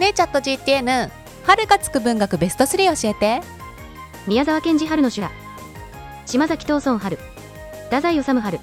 ねえチャット GTN 春がつく文学ベスト3教えて。宮沢賢治春の修羅。島崎藤村春。太宰治春。